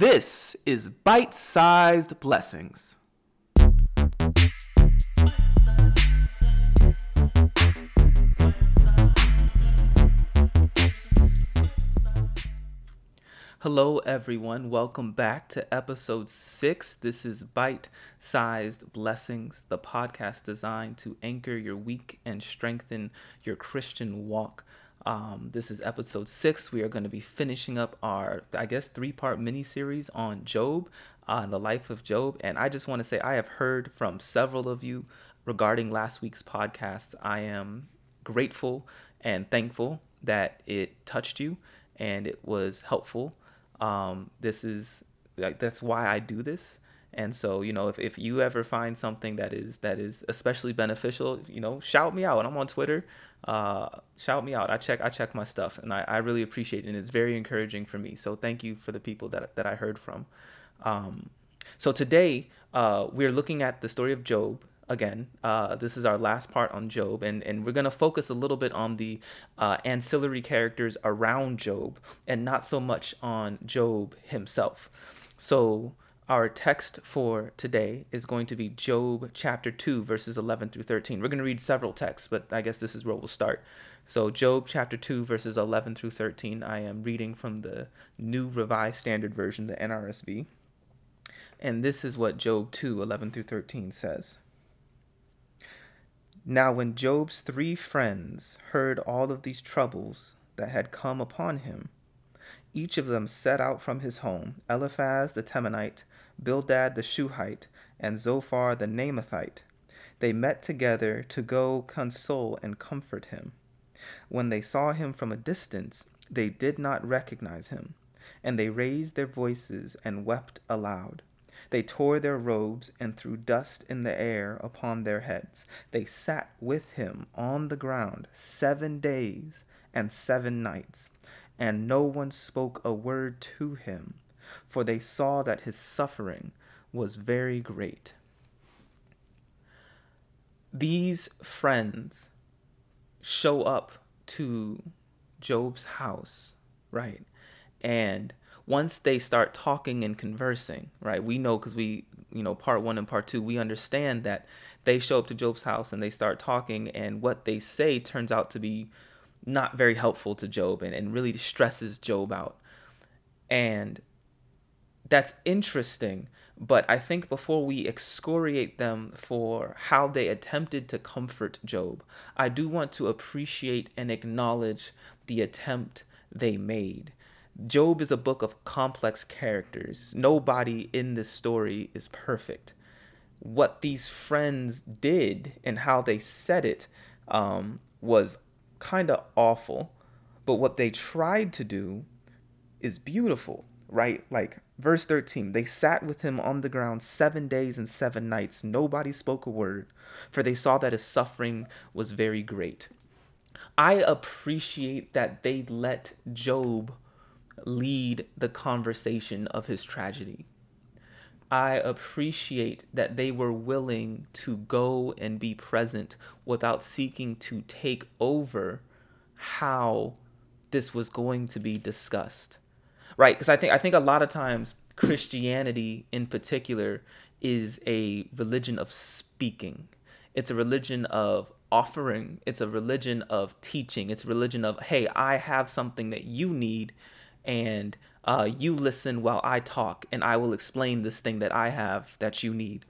This is Bite Sized Blessings. Hello, everyone. Welcome back to episode six. This is Bite Sized Blessings, the podcast designed to anchor your week and strengthen your Christian walk. Um, this is episode six. We are going to be finishing up our, I guess, three part mini series on Job, uh, the life of Job. And I just want to say I have heard from several of you regarding last week's podcast. I am grateful and thankful that it touched you and it was helpful. Um, this is like that's why I do this. And so, you know, if, if you ever find something that is that is especially beneficial, you know, shout me out. I'm on Twitter. Uh, shout me out. I check I check my stuff, and I, I really appreciate it. And it's very encouraging for me. So thank you for the people that that I heard from. Um, so today uh, we're looking at the story of Job again. Uh, this is our last part on Job, and, and we're going to focus a little bit on the uh, ancillary characters around Job and not so much on Job himself. So, our text for today is going to be Job chapter 2, verses 11 through 13. We're going to read several texts, but I guess this is where we'll start. So, Job chapter 2, verses 11 through 13, I am reading from the New Revised Standard Version, the NRSV. And this is what Job 2, 11 through 13 says. Now, when Job's three friends heard all of these troubles that had come upon him, each of them set out from his home Eliphaz the Temanite, Bildad the Shuhite, and Zophar the Naamathite. They met together to go console and comfort him. When they saw him from a distance, they did not recognize him, and they raised their voices and wept aloud. They tore their robes and threw dust in the air upon their heads. They sat with him on the ground seven days and seven nights, and no one spoke a word to him for they saw that his suffering was very great. These friends show up to Job's house, right? And once they start talking and conversing, right? We know because we, you know, part one and part two, we understand that they show up to Job's house and they start talking, and what they say turns out to be not very helpful to Job and, and really stresses Job out. And that's interesting. But I think before we excoriate them for how they attempted to comfort Job, I do want to appreciate and acknowledge the attempt they made. Job is a book of complex characters. Nobody in this story is perfect. What these friends did and how they said it um, was kind of awful. But what they tried to do is beautiful, right? Like Verse 13 They sat with him on the ground seven days and seven nights. Nobody spoke a word, for they saw that his suffering was very great. I appreciate that they let Job lead the conversation of his tragedy. I appreciate that they were willing to go and be present without seeking to take over how this was going to be discussed right? Because I think I think a lot of times Christianity in particular is a religion of speaking. It's a religion of offering. It's a religion of teaching. It's a religion of hey, I have something that you need, and uh, you listen while I talk, and I will explain this thing that I have that you need.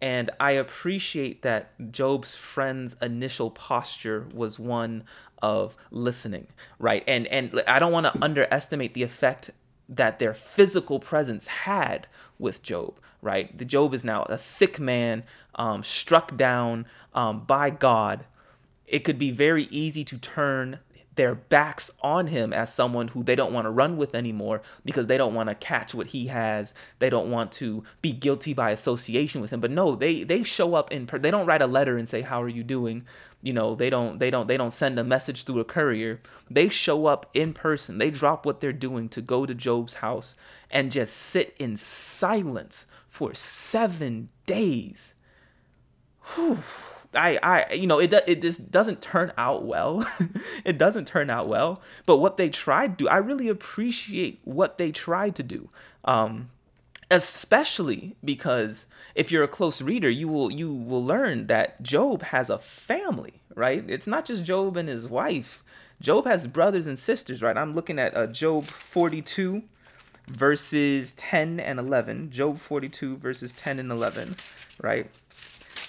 And I appreciate that Job's friend's initial posture was one of listening, right? And and I don't want to underestimate the effect that their physical presence had with Job, right? The Job is now a sick man, um, struck down um, by God. It could be very easy to turn their backs on him as someone who they don't want to run with anymore because they don't want to catch what he has. They don't want to be guilty by association with him. But no, they they show up in per- they don't write a letter and say how are you doing? You know, they don't they don't they don't send a message through a courier. They show up in person. They drop what they're doing to go to Job's house and just sit in silence for 7 days. Whew. I, I, you know, it it just doesn't turn out well. it doesn't turn out well. But what they tried to do, I really appreciate what they tried to do. Um, especially because if you're a close reader, you will you will learn that Job has a family, right? It's not just Job and his wife. Job has brothers and sisters, right? I'm looking at uh, Job 42 verses 10 and 11. Job 42 verses 10 and 11, right?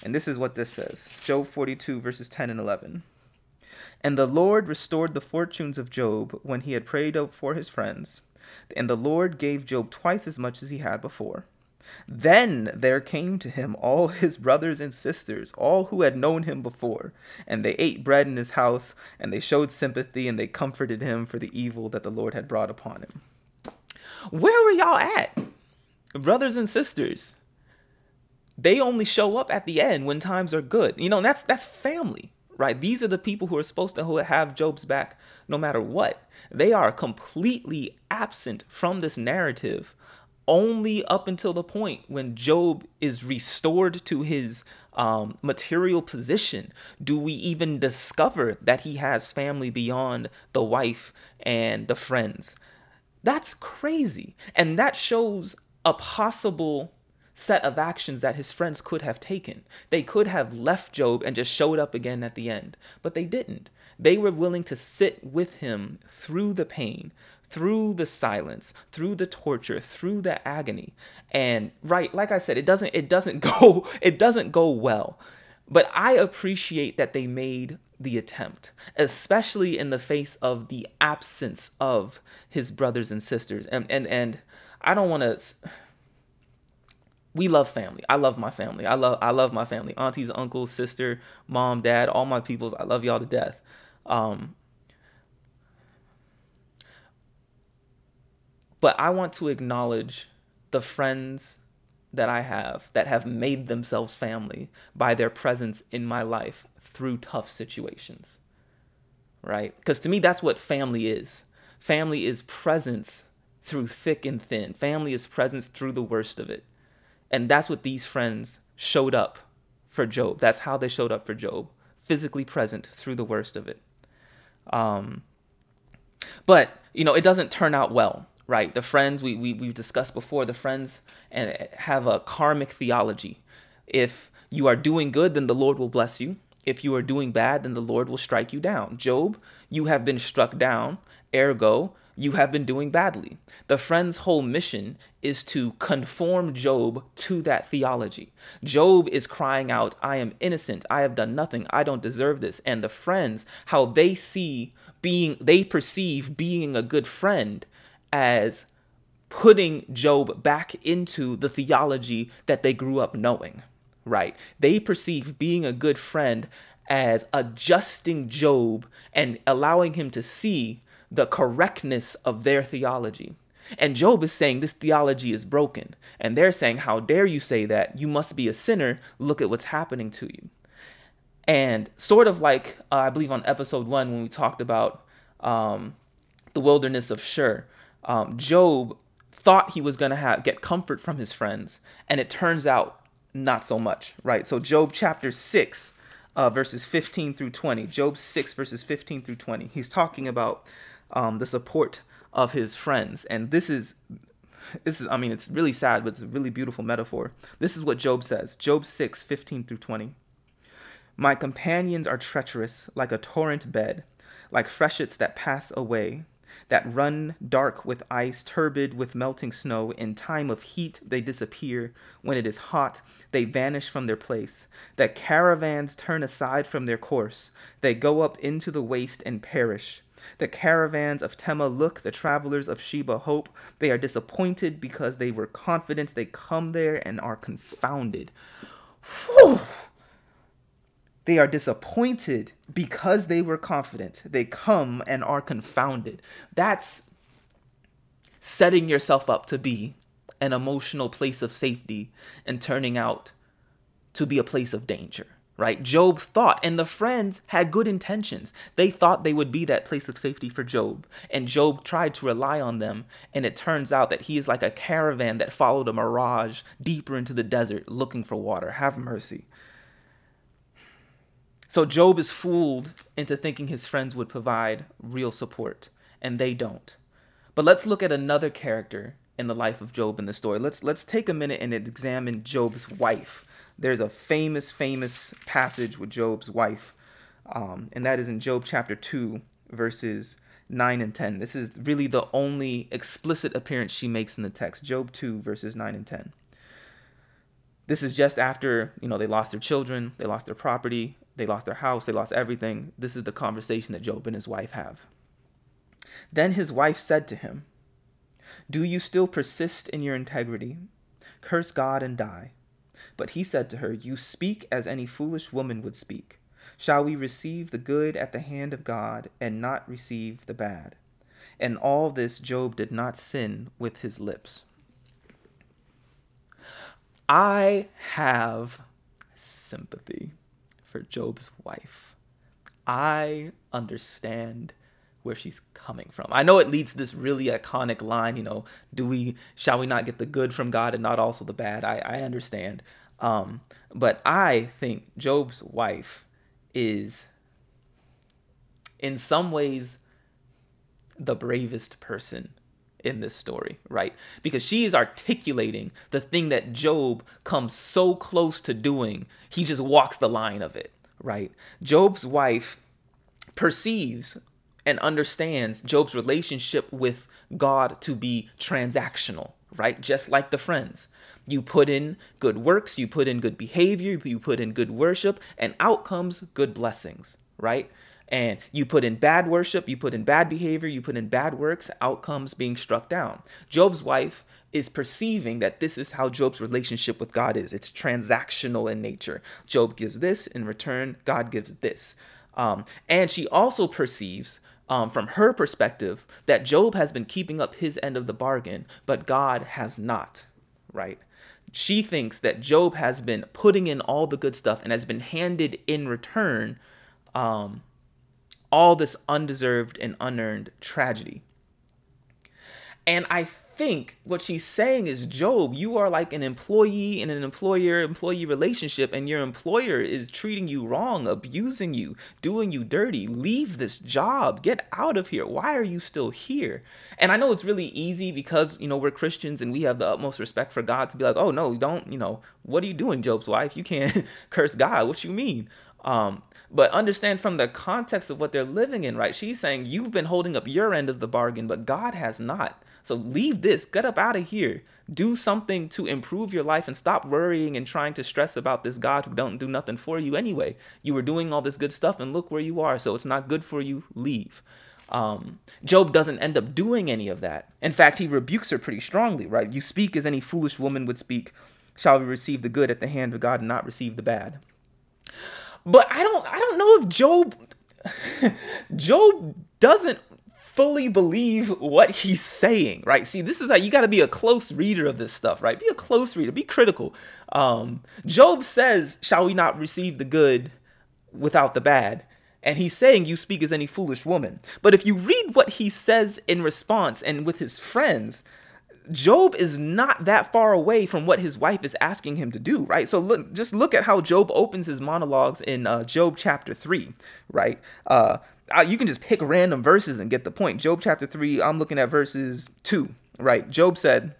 And this is what this says Job 42, verses 10 and 11. And the Lord restored the fortunes of Job when he had prayed for his friends, and the Lord gave Job twice as much as he had before. Then there came to him all his brothers and sisters, all who had known him before, and they ate bread in his house, and they showed sympathy, and they comforted him for the evil that the Lord had brought upon him. Where were y'all at? Brothers and sisters, they only show up at the end when times are good. You know, that's that's family, right? These are the people who are supposed to have Job's back no matter what. They are completely absent from this narrative only up until the point when Job is restored to his um, material position do we even discover that he has family beyond the wife and the friends. That's crazy. And that shows a possible set of actions that his friends could have taken. They could have left Job and just showed up again at the end, but they didn't. They were willing to sit with him through the pain, through the silence, through the torture, through the agony. And right, like I said, it doesn't it doesn't go it doesn't go well. But I appreciate that they made the attempt, especially in the face of the absence of his brothers and sisters. And and and I don't want to we love family. I love my family. I love I love my family. Aunties, uncles, sister, mom, dad, all my peoples. I love y'all to death. Um, but I want to acknowledge the friends that I have that have made themselves family by their presence in my life through tough situations. Right? Because to me, that's what family is. Family is presence through thick and thin. Family is presence through the worst of it. And that's what these friends showed up for Job. That's how they showed up for Job, physically present through the worst of it. Um, but you know, it doesn't turn out well, right? The friends we, we we've discussed before. The friends and have a karmic theology. If you are doing good, then the Lord will bless you. If you are doing bad, then the Lord will strike you down. Job, you have been struck down. Ergo, you have been doing badly. The friend's whole mission is to conform Job to that theology. Job is crying out, I am innocent. I have done nothing. I don't deserve this. And the friends, how they see being, they perceive being a good friend as putting Job back into the theology that they grew up knowing, right? They perceive being a good friend as adjusting Job and allowing him to see the correctness of their theology. And Job is saying this theology is broken. And they're saying, How dare you say that? You must be a sinner. Look at what's happening to you. And sort of like, uh, I believe on episode one, when we talked about um, the wilderness of Shur, um, Job thought he was going to get comfort from his friends. And it turns out not so much, right? So, Job chapter 6, uh, verses 15 through 20. Job 6, verses 15 through 20. He's talking about um, the support of his friends. And this is this is I mean it's really sad, but it's a really beautiful metaphor. This is what Job says. Job 6, 15 through 20. My companions are treacherous, like a torrent bed, like freshets that pass away, that run dark with ice, turbid with melting snow. In time of heat they disappear. When it is hot, they vanish from their place. That caravans turn aside from their course. They go up into the waste and perish. The caravans of Tema look, the travelers of Sheba hope. They are disappointed because they were confident. They come there and are confounded. Whew. They are disappointed because they were confident. They come and are confounded. That's setting yourself up to be an emotional place of safety and turning out to be a place of danger right? Job thought, and the friends had good intentions. They thought they would be that place of safety for Job. And Job tried to rely on them, and it turns out that he is like a caravan that followed a mirage deeper into the desert looking for water. Have mercy. So Job is fooled into thinking his friends would provide real support, and they don't. But let's look at another character in the life of Job in the story. Let's let's take a minute and examine Job's wife. There's a famous, famous passage with Job's wife, um, and that is in Job chapter two, verses 9 and 10. This is really the only explicit appearance she makes in the text. Job 2, verses 9 and 10. This is just after, you know, they lost their children, they lost their property, they lost their house, they lost everything. This is the conversation that Job and his wife have. Then his wife said to him, Do you still persist in your integrity? Curse God and die. But he said to her, You speak as any foolish woman would speak. Shall we receive the good at the hand of God and not receive the bad? And all this Job did not sin with his lips. I have sympathy for Job's wife. I understand where she's coming from. I know it leads this really iconic line, you know, do we shall we not get the good from God and not also the bad? I, I understand. Um, but I think Job's wife is in some ways the bravest person in this story, right? Because she is articulating the thing that Job comes so close to doing, he just walks the line of it, right? Job's wife perceives and understands Job's relationship with God to be transactional, right? Just like the friends. You put in good works, you put in good behavior, you put in good worship, and out comes good blessings, right? And you put in bad worship, you put in bad behavior, you put in bad works, outcomes being struck down. Job's wife is perceiving that this is how Job's relationship with God is. It's transactional in nature. Job gives this, in return, God gives this. Um, and she also perceives um, from her perspective that Job has been keeping up his end of the bargain, but God has not, right? she thinks that Job has been putting in all the good stuff and has been handed in return um, all this undeserved and unearned tragedy. And I think what she's saying is, Job, you are like an employee in an employer employee relationship, and your employer is treating you wrong, abusing you, doing you dirty. Leave this job. Get out of here. Why are you still here? And I know it's really easy because, you know, we're Christians and we have the utmost respect for God to be like, oh, no, don't, you know, what are you doing, Job's wife? You can't curse God. What you mean? Um, but understand from the context of what they're living in, right? She's saying you've been holding up your end of the bargain, but God has not. So leave this, get up out of here. Do something to improve your life and stop worrying and trying to stress about this God who don't do nothing for you anyway. You were doing all this good stuff and look where you are. So it's not good for you. Leave. Um, Job doesn't end up doing any of that. In fact, he rebukes her pretty strongly, right? You speak as any foolish woman would speak. Shall we receive the good at the hand of God and not receive the bad? But I don't I don't know if Job Job doesn't fully believe what he's saying, right? See, this is how you got to be a close reader of this stuff, right? Be a close reader, be critical. Um, Job says, Shall we not receive the good without the bad? And he's saying, You speak as any foolish woman. But if you read what he says in response and with his friends, Job is not that far away from what his wife is asking him to do, right? So look, just look at how Job opens his monologues in uh, Job chapter three, right? Uh, you can just pick random verses and get the point. Job chapter 3, I'm looking at verses 2, right? Job said,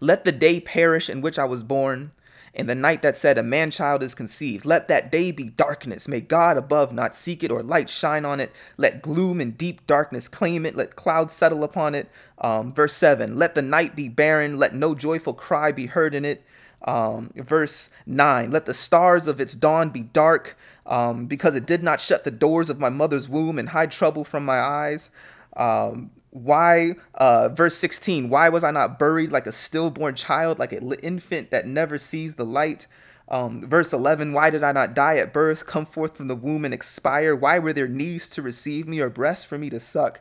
Let the day perish in which I was born, and the night that said, A man child is conceived. Let that day be darkness. May God above not seek it, or light shine on it. Let gloom and deep darkness claim it. Let clouds settle upon it. Um, verse 7 Let the night be barren. Let no joyful cry be heard in it. Um, verse 9 Let the stars of its dawn be dark, um, because it did not shut the doors of my mother's womb and hide trouble from my eyes. Um, why, uh, verse 16, why was I not buried like a stillborn child, like an infant that never sees the light? Um, verse 11, why did I not die at birth, come forth from the womb and expire? Why were there knees to receive me or breasts for me to suck?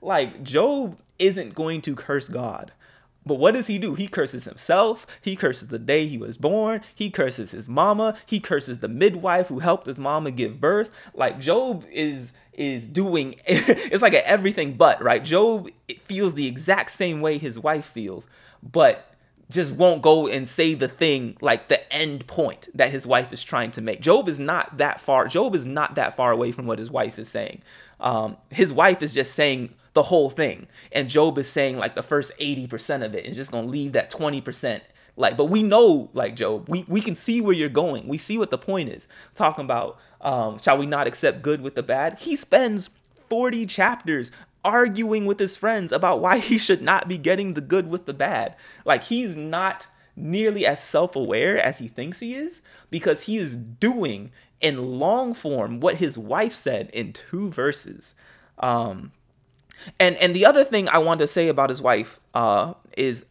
Like, Job isn't going to curse God. But what does he do? He curses himself. He curses the day he was born. He curses his mama. He curses the midwife who helped his mama give birth. Like Job is is doing it's like an everything but, right? Job feels the exact same way his wife feels, but just won't go and say the thing like the end point that his wife is trying to make. Job is not that far. Job is not that far away from what his wife is saying. Um, his wife is just saying the whole thing, and Job is saying like the first eighty percent of it is just gonna leave that twenty percent. Like, but we know, like Job, we we can see where you're going. We see what the point is. Talking about, um, shall we not accept good with the bad? He spends 40 chapters arguing with his friends about why he should not be getting the good with the bad. Like he's not nearly as self-aware as he thinks he is because he is doing in long form what his wife said in two verses. Um and and the other thing I want to say about his wife uh is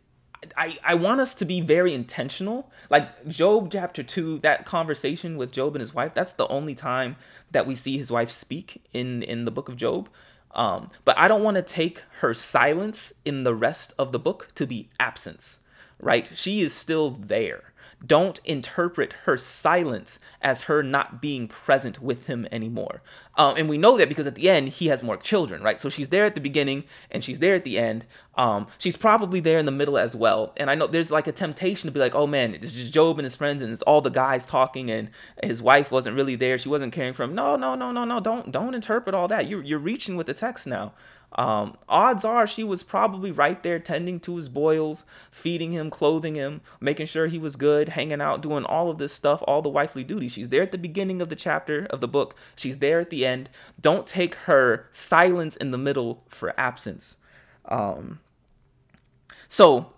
I, I want us to be very intentional. Like Job chapter 2, that conversation with Job and his wife, that's the only time that we see his wife speak in in the book of Job. Um, but I don't want to take her silence in the rest of the book to be absence, right? She is still there. Don't interpret her silence as her not being present with him anymore. Um, and we know that because at the end, he has more children, right? So she's there at the beginning and she's there at the end. Um, she's probably there in the middle as well. And I know there's like a temptation to be like, oh man, it's just Job and his friends and it's all the guys talking and his wife wasn't really there. She wasn't caring for him. No, no, no, no, no. Don't don't interpret all that. You're you're reaching with the text now. Um, odds are she was probably right there tending to his boils, feeding him, clothing him, making sure he was good, hanging out, doing all of this stuff, all the wifely duties. She's there at the beginning of the chapter of the book, she's there at the end. Don't take her silence in the middle for absence. Um, so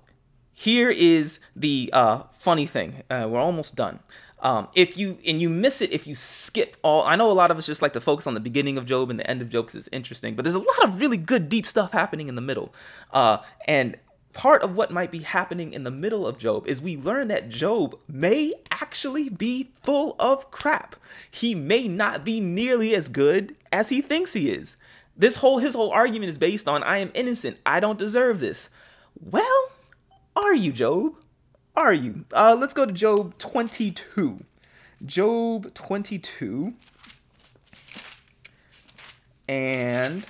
here is the uh, funny thing. Uh, we're almost done. Um, if you and you miss it if you skip all, I know a lot of us just like to focus on the beginning of Job and the end of Job because it's interesting, but there's a lot of really good deep stuff happening in the middle. Uh, and part of what might be happening in the middle of Job is we learn that Job may actually be full of crap. He may not be nearly as good as he thinks he is. This whole his whole argument is based on I am innocent. I don't deserve this. Well, are you, Job? Are you? Uh, let's go to Job 22. Job 22. And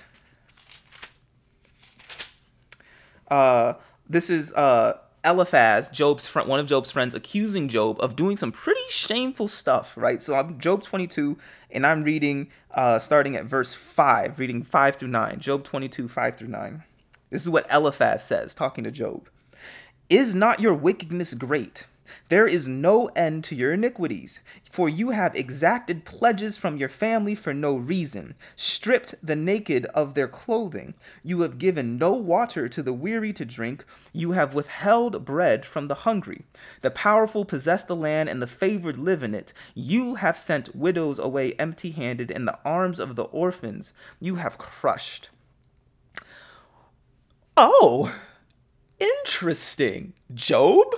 uh, this is uh, Eliphaz, Job's one of Job's friends, accusing Job of doing some pretty shameful stuff, right? So I'm Job 22, and I'm reading uh, starting at verse 5, reading 5 through 9. Job 22, 5 through 9. This is what Eliphaz says, talking to Job. Is not your wickedness great? There is no end to your iniquities, for you have exacted pledges from your family for no reason, stripped the naked of their clothing. You have given no water to the weary to drink, you have withheld bread from the hungry. The powerful possess the land, and the favored live in it. You have sent widows away empty handed, and the arms of the orphans you have crushed. Oh! Interesting. Job?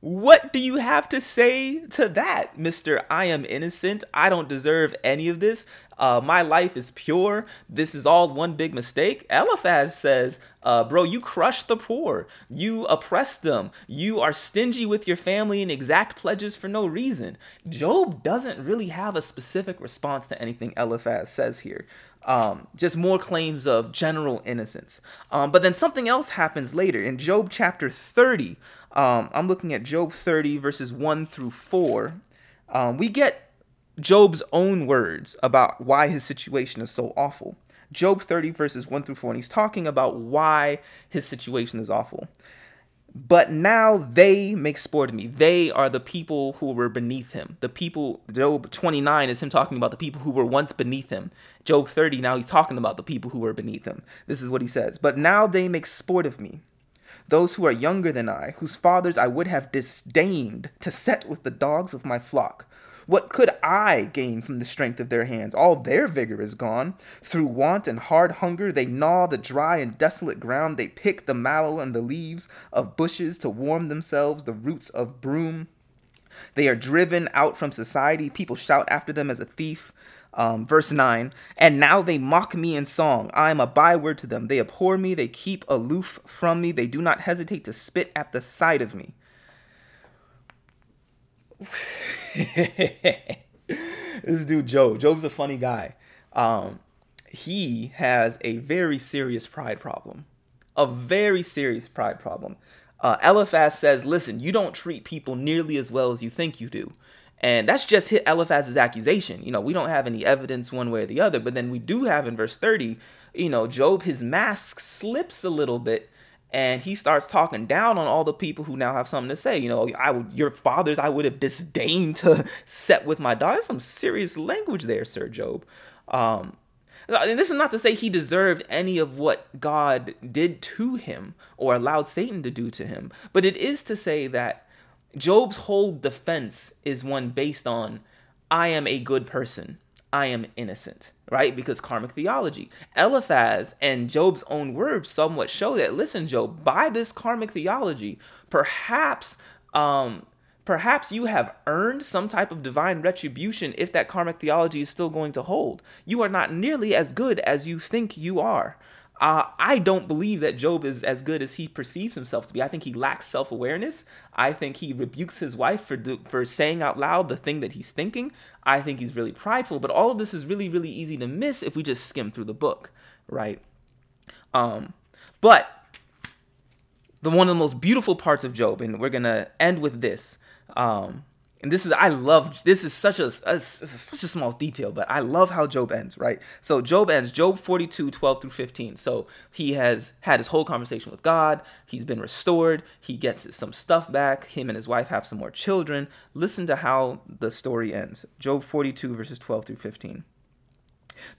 What do you have to say to that, Mr. I am innocent? I don't deserve any of this. Uh, my life is pure. This is all one big mistake. Eliphaz says, uh, Bro, you crush the poor. You oppress them. You are stingy with your family and exact pledges for no reason. Job doesn't really have a specific response to anything Eliphaz says here um, just more claims of general innocence. Um, but then something else happens later in Job chapter 30. Um, I'm looking at Job 30, verses 1 through 4. Um, we get Job's own words about why his situation is so awful. Job 30, verses 1 through 4, and he's talking about why his situation is awful. But now they make sport of me. They are the people who were beneath him. The people, Job 29 is him talking about the people who were once beneath him. Job 30, now he's talking about the people who were beneath him. This is what he says But now they make sport of me. Those who are younger than I, whose fathers I would have disdained to set with the dogs of my flock. What could I gain from the strength of their hands? All their vigor is gone. Through want and hard hunger, they gnaw the dry and desolate ground. They pick the mallow and the leaves of bushes to warm themselves, the roots of broom. They are driven out from society. People shout after them as a thief. Um, verse 9, and now they mock me in song. I am a byword to them. They abhor me. They keep aloof from me. They do not hesitate to spit at the sight of me. this dude Job. Job's a funny guy. Um, he has a very serious pride problem. A very serious pride problem. Uh, Eliphaz says, listen, you don't treat people nearly as well as you think you do. And that's just hit Eliphaz's accusation. You know, we don't have any evidence one way or the other, but then we do have in verse 30, you know, Job, his mask slips a little bit and he starts talking down on all the people who now have something to say. You know, I would your fathers I would have disdained to set with my daughter. Some serious language there, Sir Job. Um, this is not to say he deserved any of what God did to him or allowed Satan to do to him, but it is to say that Job's whole defense is one based on I am a good person. I am innocent, right? Because karmic theology. Eliphaz and Job's own words somewhat show that, listen, Job, by this karmic theology, perhaps um, perhaps you have earned some type of divine retribution if that karmic theology is still going to hold. You are not nearly as good as you think you are. Uh, I don't believe that Job is as good as he perceives himself to be. I think he lacks self awareness. I think he rebukes his wife for do, for saying out loud the thing that he's thinking. I think he's really prideful. But all of this is really really easy to miss if we just skim through the book, right? Um, but the one of the most beautiful parts of Job, and we're gonna end with this. Um, and this is I love this is such a, a, such a small detail, but I love how Job ends, right? So Job ends Job 42, 12 through 15. So he has had his whole conversation with God, he's been restored, he gets some stuff back, him and his wife have some more children. Listen to how the story ends. Job 42, verses 12 through 15.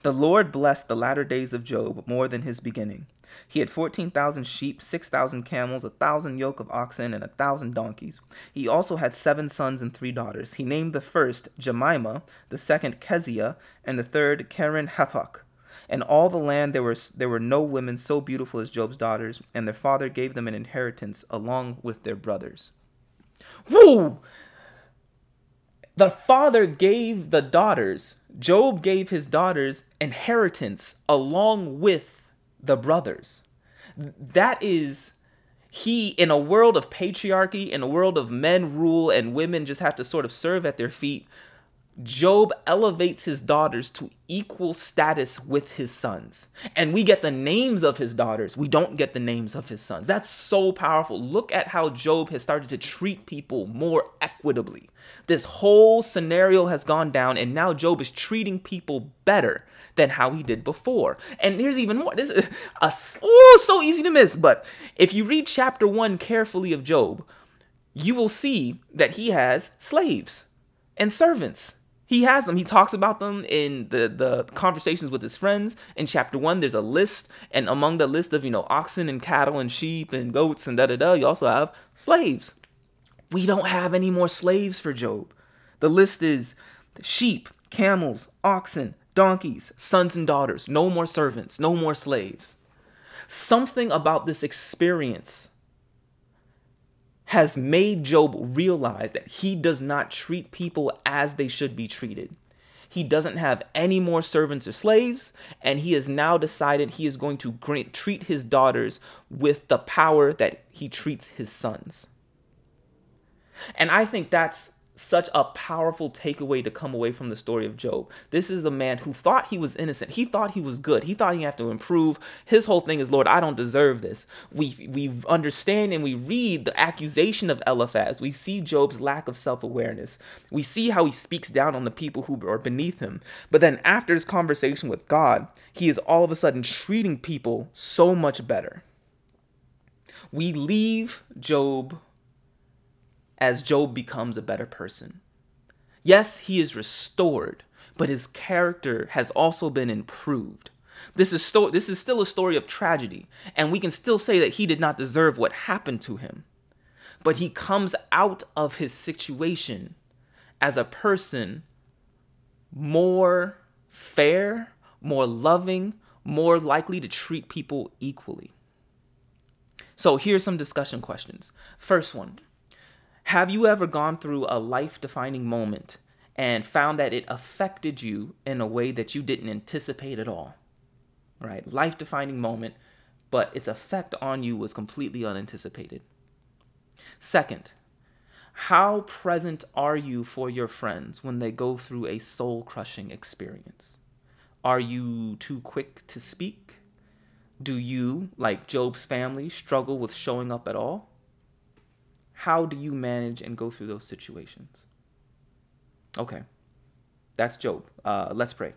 The Lord blessed the latter days of Job more than his beginning. He had 14,000 sheep, 6,000 camels, a thousand yoke of oxen, and a thousand donkeys. He also had seven sons and three daughters. He named the first Jemima, the second Keziah, and the third Keren Happuch. In all the land there were, there were no women so beautiful as Job's daughters, and their father gave them an inheritance along with their brothers. Woo! The father gave the daughters, Job gave his daughters inheritance along with the brothers. That is he in a world of patriarchy, in a world of men rule and women just have to sort of serve at their feet. Job elevates his daughters to equal status with his sons. And we get the names of his daughters. We don't get the names of his sons. That's so powerful. Look at how Job has started to treat people more equitably. This whole scenario has gone down, and now Job is treating people better than how he did before. And here's even more. This is a, oh, so easy to miss. But if you read chapter one carefully of Job, you will see that he has slaves and servants. He has them. He talks about them in the, the conversations with his friends. In chapter one, there's a list, and among the list of, you know, oxen and cattle and sheep and goats and da da da, you also have slaves. We don't have any more slaves for Job. The list is sheep, camels, oxen, donkeys, sons and daughters, no more servants, no more slaves. Something about this experience has made Job realize that he does not treat people as they should be treated. He doesn't have any more servants or slaves, and he has now decided he is going to treat his daughters with the power that he treats his sons. And I think that's such a powerful takeaway to come away from the story of Job. This is a man who thought he was innocent. He thought he was good. He thought he had to improve. His whole thing is, Lord, I don't deserve this. We we understand and we read the accusation of Eliphaz. We see Job's lack of self-awareness. We see how he speaks down on the people who are beneath him. But then after his conversation with God, he is all of a sudden treating people so much better. We leave Job as Job becomes a better person. Yes, he is restored, but his character has also been improved. This is, sto- this is still a story of tragedy, and we can still say that he did not deserve what happened to him. But he comes out of his situation as a person more fair, more loving, more likely to treat people equally. So here's some discussion questions. First one have you ever gone through a life defining moment and found that it affected you in a way that you didn't anticipate at all? Right? Life defining moment, but its effect on you was completely unanticipated. Second, how present are you for your friends when they go through a soul crushing experience? Are you too quick to speak? Do you, like Job's family, struggle with showing up at all? How do you manage and go through those situations? Okay, that's Job. Uh, let's pray.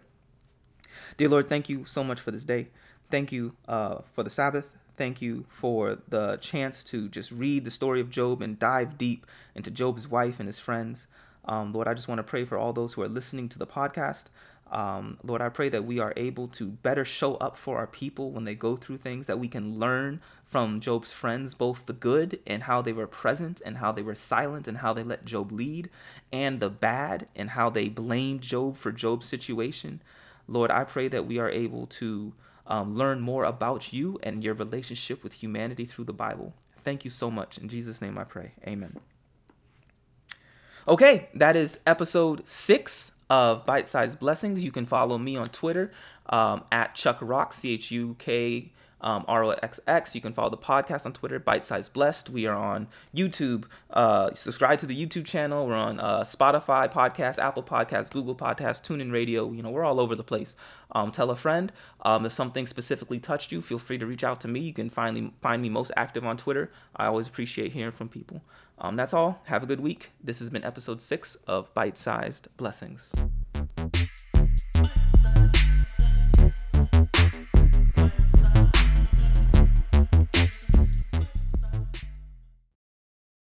Dear Lord, thank you so much for this day. Thank you uh, for the Sabbath. Thank you for the chance to just read the story of Job and dive deep into Job's wife and his friends. Um, Lord, I just want to pray for all those who are listening to the podcast. Um, Lord, I pray that we are able to better show up for our people when they go through things, that we can learn from Job's friends both the good and how they were present and how they were silent and how they let Job lead, and the bad and how they blamed Job for Job's situation. Lord, I pray that we are able to um, learn more about you and your relationship with humanity through the Bible. Thank you so much. In Jesus' name I pray. Amen. Okay, that is episode six of Bite Sized Blessings. You can follow me on Twitter um, at Chuck Rock, C H U K um, ROXX. You can follow the podcast on Twitter, Bite Size Blessed. We are on YouTube. Uh, subscribe to the YouTube channel. We're on uh, Spotify podcast, Apple Podcasts, Google Podcasts, TuneIn Radio. You know, we're all over the place. Um, tell a friend. Um, if something specifically touched you, feel free to reach out to me. You can find, find me most active on Twitter. I always appreciate hearing from people. Um, that's all. Have a good week. This has been episode six of Bite Sized Blessings.